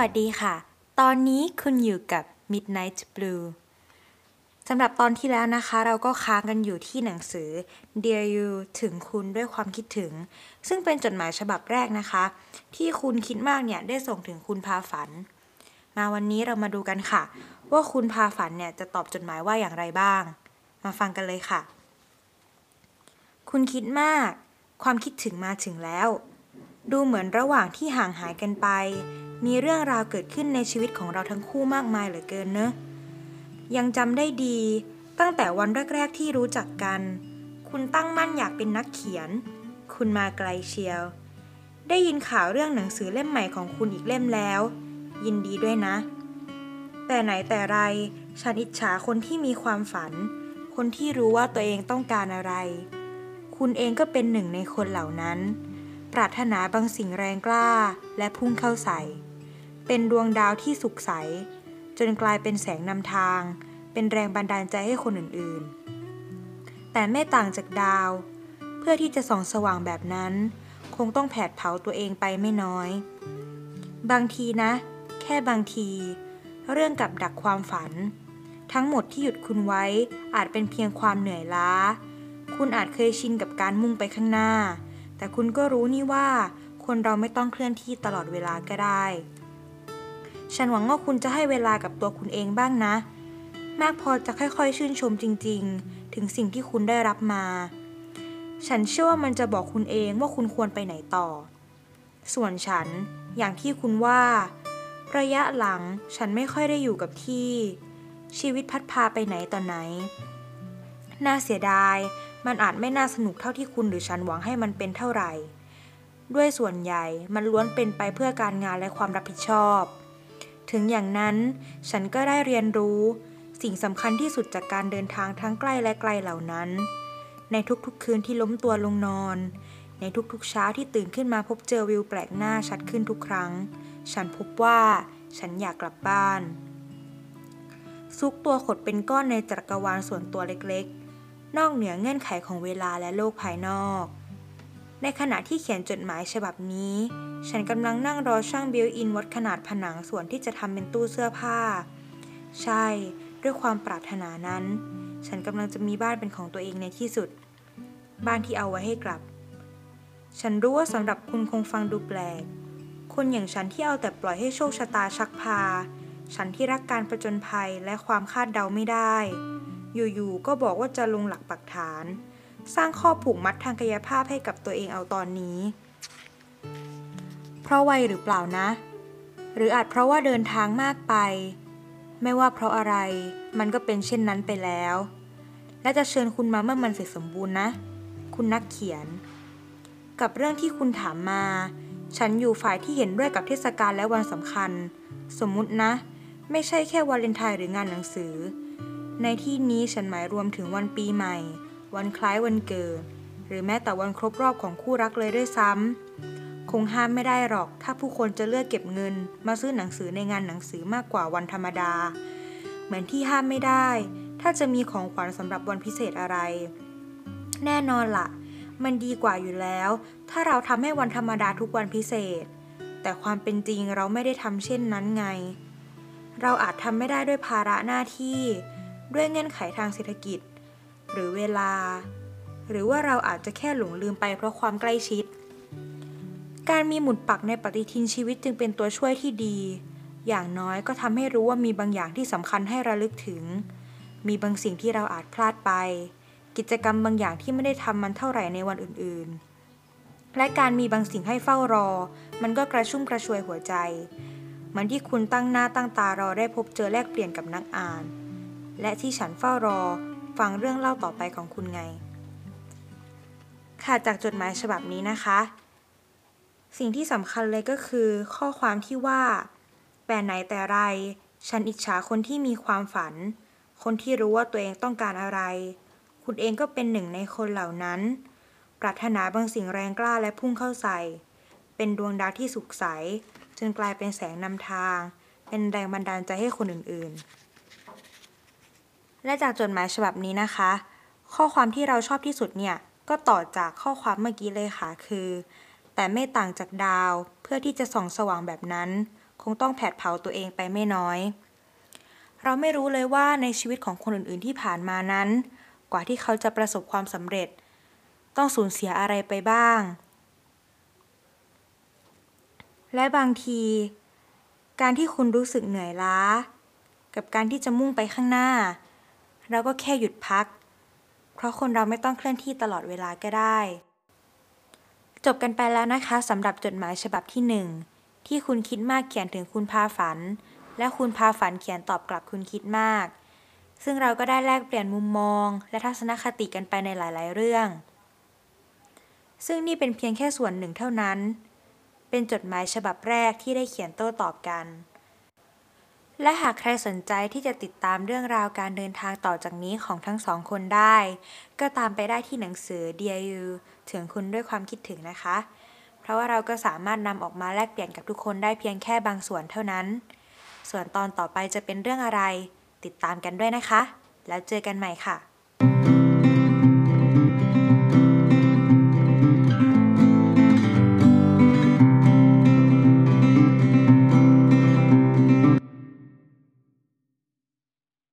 วัสดีค่ะ ตอนนี้คุณอยู่กับ Midnight Blue สำหรับตอนที่แล้วนะคะ เราก็ค้างกันอยู่ที่หนังสือ Dear You ถึงคุณด้วยความคิดถึง ซึ่งเป็นจดหมายฉบับแรกนะคะ ที่คุณคิดมากเนี่ยได้ส่งถึงคุณพาฝัน มาวันนี้เรามาดูกันค่ะ ว่าคุณพาฝันเนี่ยจะตอบจดหมายว่าอย่างไรบ้าง มาฟังกันเลยค่ะ คุณคิดมาก ความคิดถึงมาถึงแล้ว ดูเหมือนระหว่างที่ห่างหายกันไป มีเรื่องราวเกิดขึ้นในชีวิตของเราทั้งคู่มากมายเหลือเกินเนอะ ยังจำได้ดีตั้งแต่วันแรก ๆ ที่รู้จักกัน คุณตั้งมั่นอยากเป็นนักเขียน คุณมาไกลเชียว ได้ยินข่าวเรื่องหนังสือเล่มใหม่ของคุณอีกเล่มแล้ว ยินดีด้วยนะ แต่ไหนแต่ไร ฉันอิจฉาคนที่มีความฝัน คนที่รู้ว่าตัวเองต้องการอะไร คุณเองก็เป็นหนึ่งในคนเหล่านั้น ปรารถนาบางสิ่งแรงกล้าและพุ่งเข้าใส่ เป็นดวงดาวที่สุขใส จนกลายเป็นแสงนำทาง เป็นแรงบันดาลใจให้คนอื่นๆ แต่ไม่ต่างจากดาว เพื่อที่จะส่องสว่างแบบนั้น คงต้องแผดเผาตัวเองไปไม่น้อย บางทีนะ แค่บางที เรื่องกับดักความฝัน ทั้งหมดที่หยุดคุณไว้อาจเป็นเพียงความเหนื่อยล้า คุณอาจเคยชินกับการมุ่งไปข้างหน้า แต่คุณก็รู้นี่ว่าคนเราไม่ต้องเคลื่อนที่ตลอดเวลาก็ได้ ฉันหวังว่าคุณจะให้เวลากับตัวคุณเองบ้างนะ มากพอจะค่อยๆ ชื่นชมจริง ๆ ถึงสิ่งที่คุณได้รับมา ฉันเชื่อว่ามันจะบอกคุณเองว่าคุณควรไปไหนต่อ ส่วนฉันอย่างที่คุณว่า ระยะหลังฉันไม่ค่อยได้อยู่กับที่ ชีวิตพัดพาไปไหนต่อไหน น่าเสียดาย มันอาจไม่น่าสนุกเท่าที่คุณหรือฉันหวังให้มันเป็นเท่าไหร่ ด้วยส่วนใหญ่มันล้วนเป็นไปเพื่อการงานและความรับผิดชอบ ถึงอย่างนั้นฉันก็ได้เรียนรู้ สิ่งสำคัญที่สุดจากการเดินทางทั้งใกล้และไกลเหล่านั้น ในทุกๆคืนที่ล้มตัวลงนอน ในทุกๆเช้าที่ตื่นขึ้นมาพบเจอวิวแปลกหน้าชัดขึ้นทุกครั้ง ฉันพบว่าฉันอยากกลับบ้าน ซุกตัวขดเป็นก้อนในจักรวาลส่วนตัวเล็กๆ นอกเหนือเงื่อนไขของเวลาและโลกภายนอก ในขณะที่เขียนจดหมายฉบับนี้ ฉันกำลังนั่งรอช่างบิวอินวัดขนาดผนังส่วนที่จะทำเป็นตู้เสื้อผ้า ใช่ ด้วยความปรารถนานั้น ฉันกำลังจะมีบ้านเป็นของตัวเองในที่สุด บ้านที่เอาไว้ให้กลับ ฉันรู้ว่าสำหรับคุณคงฟังดูแปลก คนอย่างฉันที่เอาแต่ปล่อยให้โชคชะตาชักพา ฉันที่รักการประจนภัยและความคาดเดาไม่ได้ อยู่ๆก็บอกว่าจะลงหลักปักฐาน สร้างข้อผูกมัดทางกายภาพให้กับตัวเองเอาตอนนี้ เพราะวัยหรือเปล่านะ หรืออาจเพราะว่าเดินทางมากไป ไม่ว่าเพราะอะไร มันก็เป็นเช่นนั้นไปแล้ว และจะเชิญคุณมาเมื่อมันเสร็จสมบูรณ์นะ คุณนักเขียน กับเรื่องที่คุณถามมา ฉันอยู่ฝ่ายที่เห็นด้วยกับเทศกาลและวันสำคัญ สมมุตินะ ไม่ใช่แค่วาเลนไทน์หรืองานหนังสือ ในที่นี้ฉันหมายรวมถึงวันปีใหม่ วันคล้ายวันเกิด หรือแม้แต่วันครบรอบของคู่รักเลยด้วยซ้ำ คงห้ามไม่ได้หรอก ถ้าผู้คนจะเลือกเก็บเงิน มาซื้อหนังสือในงานหนังสือมากกว่าวันธรรมดา เหมือนที่ห้ามไม่ได้ ถ้าจะมีของขวัญสำหรับวันพิเศษอะไร แน่นอนละ่ะ มันดีกว่าอยู่แล้ว ถ้าเราทำให้วันธรรมดาทุกวันพิเศษ แต่ความเป็นจริงเราไม่ได้ทำเช่นนั้นไง เราอาจทำไม่ได้ด้วยภาระหน้าที่ ด้วยเงื่อนไขทางเศรษฐกิจ หรือเวลา หรือว่าเราอาจจะแค่หลงลืมไปเพราะความใกล้ชิด การมีหมุดปักในปฏิทินชีวิตจึงเป็นตัวช่วยที่ดี อย่างน้อยก็ทำให้รู้ว่ามีบางอย่างที่สำคัญให้ระลึกถึง มีบางสิ่งที่เราอาจพลาดไป กิจกรรมบางอย่างที่ไม่ได้ทำมันเท่าไหร่ในวันอื่นๆ และการมีบางสิ่งให้เฝ้ารอ มันก็กระชุ่มกระชวยหัวใจเหมือนที่คุณตั้งหน้าตั้งตารอได้พบเจอแลกเปลี่ยนกับนักอ่าน และที่ฉันเฝ้ารอ ฟังเรื่องเล่าต่อไปของคุณไง ค่ะจากจดหมายฉบับนี้นะคะ สิ่งที่สำคัญเลยก็คือ ข้อความที่ว่าแต่ไหนแต่ไร ฉันอิจฉาคนที่มีความฝัน คนที่รู้ว่าตัวเองต้องการอะไร คุณเองก็เป็นหนึ่งในคนเหล่านั้น ปรารถนาบางสิ่งแรงกล้าและพุ่งเข้าใส่ เป็นดวงดาวที่สุขใส จนกลายเป็นแสงนำทาง เป็นแรงบันดาลใจให้คนอื่นๆ และจากจดหมายฉบับนี้นะคะ ข้อความที่เราชอบที่สุดเนี่ย ก็ต่อจากข้อความเมื่อกี้เลยค่ะ คือ แต่ไม่ต่างจากดาว เพื่อที่จะส่องสว่างแบบนั้น คงต้องแผดเผาตัวเองไปไม่น้อย เราไม่รู้เลยว่าในชีวิตของคนอื่น ๆ ที่ผ่านมานั้น กว่าที่เขาจะประสบความสำเร็จ ต้องสูญเสียอะไรไปบ้าง และบางที การที่คุณรู้สึกเหนื่อยล้า กับการที่จะมุ่งไปข้างหน้า เราก็แค่หยุดพัก เพราะคนเราไม่ต้องเคลื่อนที่ตลอดเวลาก็ได้ จบกันไปแล้วนะคะสำหรับจดหมายฉบับที่หนึ่งที่คุณคิดมากเขียนถึงคุณพาฝัน และคุณพาฝันเขียนตอบกลับคุณคิดมาก ซึ่งเราก็ได้แลกเปลี่ยนมุมมอง และทัศนคติกันไปในหลาย ๆ เรื่อง ซึ่งนี่เป็นเพียงแค่ส่วนหนึ่งเท่านั้น เป็นจดหมายฉบับแรกที่ได้เขียนโต้ตอบกัน และหากใครสนใจที่จะติดตามเรื่องราวการเดินทางต่อจากนี้ของทั้งสองคนได้ ก็ตามไปได้ที่หนังสือ DIY ถึงคุณด้วยความคิดถึงนะคะ เพราะว่าเราก็สามารถนำออกมาแลกเปลี่ยนกับทุกคนได้เพียงแค่บางส่วนเท่านั้น ส่วนตอนต่อไปจะเป็นเรื่องอะไร ติดตามกันด้วยนะคะ แล้วเจอกันใหม่ค่ะ